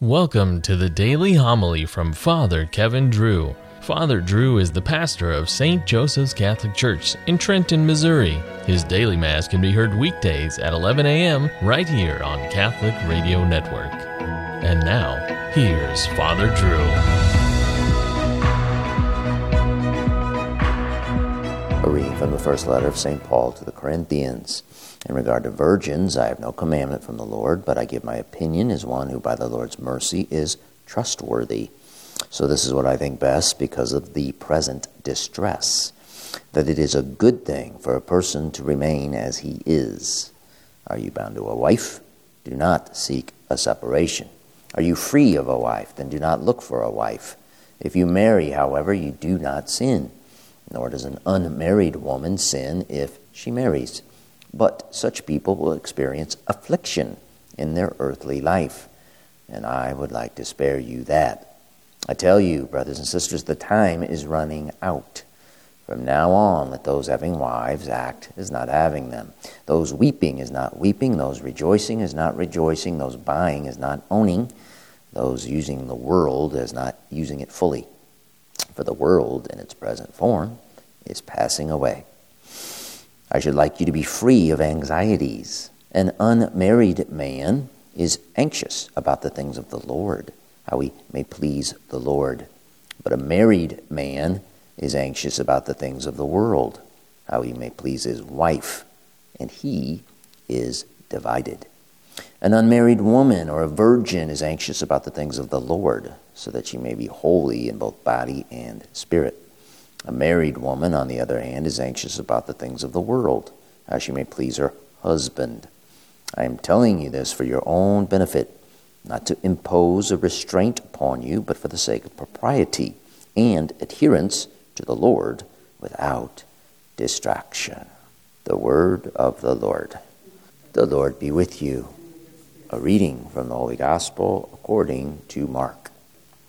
Welcome to the daily homily from Father Kevin Drew. Father Drew is the pastor of St. Joseph's Catholic Church in Trenton, Missouri. His daily Mass can be heard weekdays at 11 a.m. right here on Catholic Radio Network. And now, here's Father Drew. A reading from the first letter of St. Paul to the Corinthians. In regard to virgins, I have no commandment from the Lord, but I give my opinion as one who by the Lord's mercy is trustworthy. So this is what I think best because of the present distress that it is a good thing for a person to remain as he is. Are you bound to a wife? Do not seek a separation. Are you free of a wife? Then do not look for a wife. If you marry, however, you do not sin, nor does an unmarried woman sin if she marries. But such people will experience affliction in their earthly life. And I would like to spare you that. I tell you, brothers and sisters, the time is running out. From now on, let those having wives act as not having them. Those weeping is not weeping. Those rejoicing is not rejoicing. Those buying is not owning. Those using the world as not using it fully. For the world, in its present form, is passing away. I should like you to be free of anxieties. An unmarried man is anxious about the things of the Lord, how he may please the Lord. But a married man is anxious about the things of the world, how he may please his wife, and he is divided. An unmarried woman or a virgin is anxious about the things of the Lord, so that she may be holy in both body and spirit. A married woman, on the other hand, is anxious about the things of the world, how she may please her husband. I am telling you this for your own benefit, not to impose a restraint upon you, but for the sake of propriety and adherence to the Lord without distraction. The word of the Lord. The Lord be with you. A reading from the Holy Gospel according to Mark.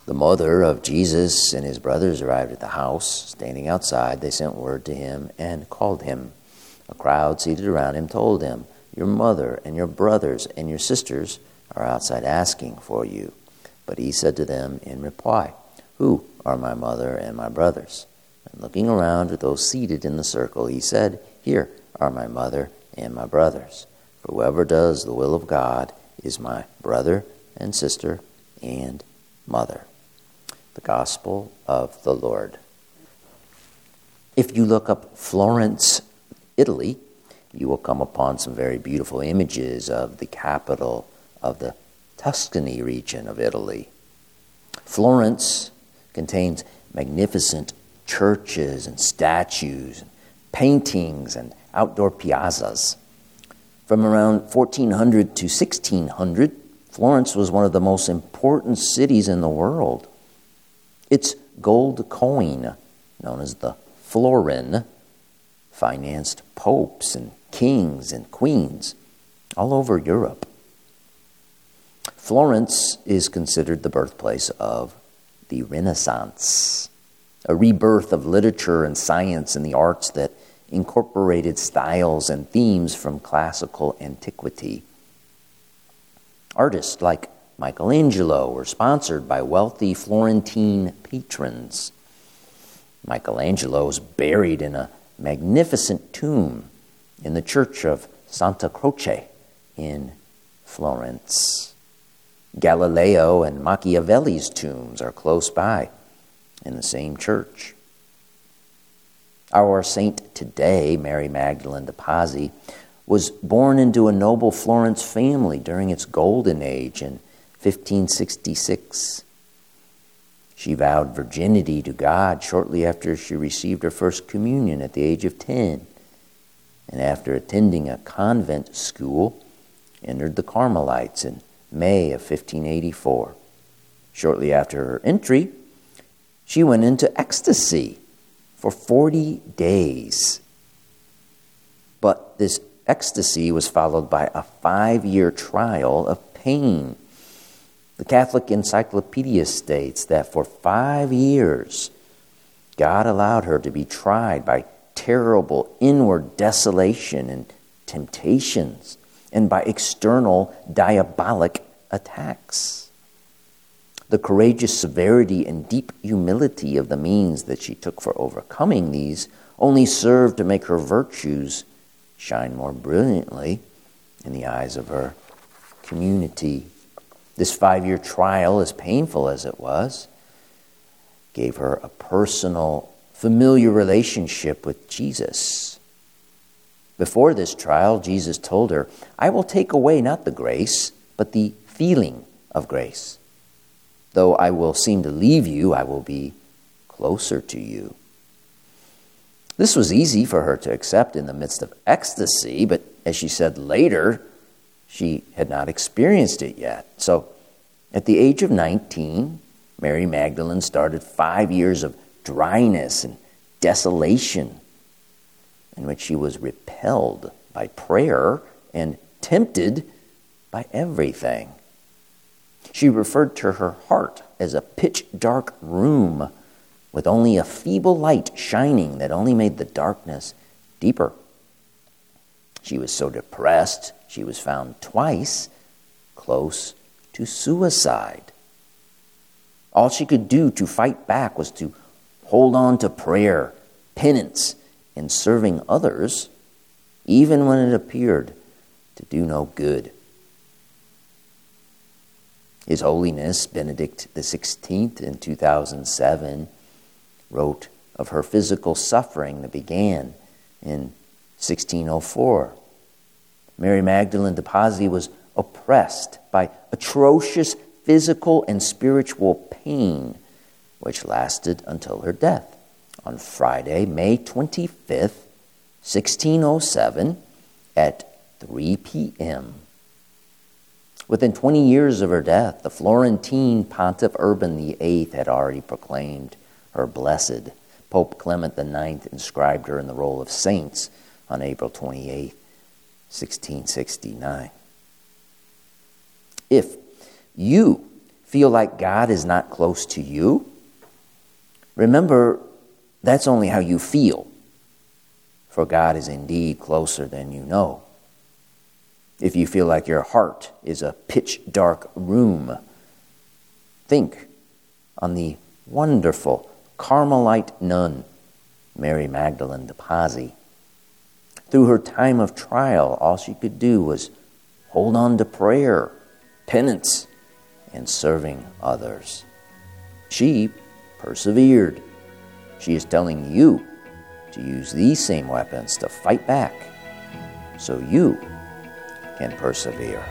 The mother of Jesus and his brothers arrived at the house. Standing outside, they sent word to him and called him. A crowd seated around him told him, Your mother and your brothers and your sisters are outside asking for you. But he said to them in reply, Who are my mother and my brothers? And looking around at those seated in the circle, he said, Here are my mother and my brothers. For whoever does the will of God is my brother and sister and mother the gospel of the Lord. If you look up Florence, Italy, you will come upon some very beautiful images of the capital of the Tuscany region of Italy. Florence contains magnificent churches and statues, paintings, and outdoor piazzas. From around 1400 to 1600, Florence was one of the most important cities in the world. Its gold coin, known as the florin, financed popes and kings and queens all over Europe. Florence is considered the birthplace of the Renaissance, a rebirth of literature and science and the arts that incorporated styles and themes from classical antiquity. Artists like Michelangelo were sponsored by wealthy Florentine patrons. Michelangelo is buried in a magnificent tomb in the church of Santa Croce in Florence. Galileo and Machiavelli's tombs are close by in the same church. Our saint today, Mary Magdalene de Pazzi, was born into a noble Florence family during its golden age and 1566. She vowed virginity to God shortly after she received her first communion at the age of 10. And after attending a convent school, entered the Carmelites in May of 1584. Shortly after her entry, she went into ecstasy for 40 days. But this ecstasy was followed by a five year trial of pain the Catholic Encyclopedia states that for five years, God allowed her to be tried by terrible inward desolation and temptations and by external diabolic attacks. The courageous severity and deep humility of the means that she took for overcoming these only served to make her virtues shine more brilliantly in the eyes of her community. This five year trial, as painful as it was, gave her a personal, familiar relationship with Jesus. Before this trial, Jesus told her, I will take away not the grace, but the feeling of grace. Though I will seem to leave you, I will be closer to you. This was easy for her to accept in the midst of ecstasy, but as she said later, she had not experienced it yet. So, at the age of 19, Mary Magdalene started five years of dryness and desolation in which she was repelled by prayer and tempted by everything. She referred to her heart as a pitch dark room with only a feeble light shining that only made the darkness deeper. She was so depressed, she was found twice close to suicide. All she could do to fight back was to hold on to prayer, penance, and serving others, even when it appeared to do no good. His Holiness Benedict XVI in 2007 wrote of her physical suffering that began in 1604. Mary Magdalene de Pazzi was oppressed by atrocious physical and spiritual pain, which lasted until her death on Friday, May 25th, 1607, at 3 p.m. Within 20 years of her death, the Florentine pontiff Urban VIII had already proclaimed her blessed. Pope Clement IX inscribed her in the roll of saints on April 28, 1669. If you feel like God is not close to you, remember that's only how you feel, for God is indeed closer than you know if you feel like your heart is a pitch dark room, think on the wonderful Carmelite nun, Mary Magdalene de Pazzi. Through her time of trial, all she could do was hold on to prayer, penance, and serving others. She persevered. She is telling you to use these same weapons to fight back so you can persevere.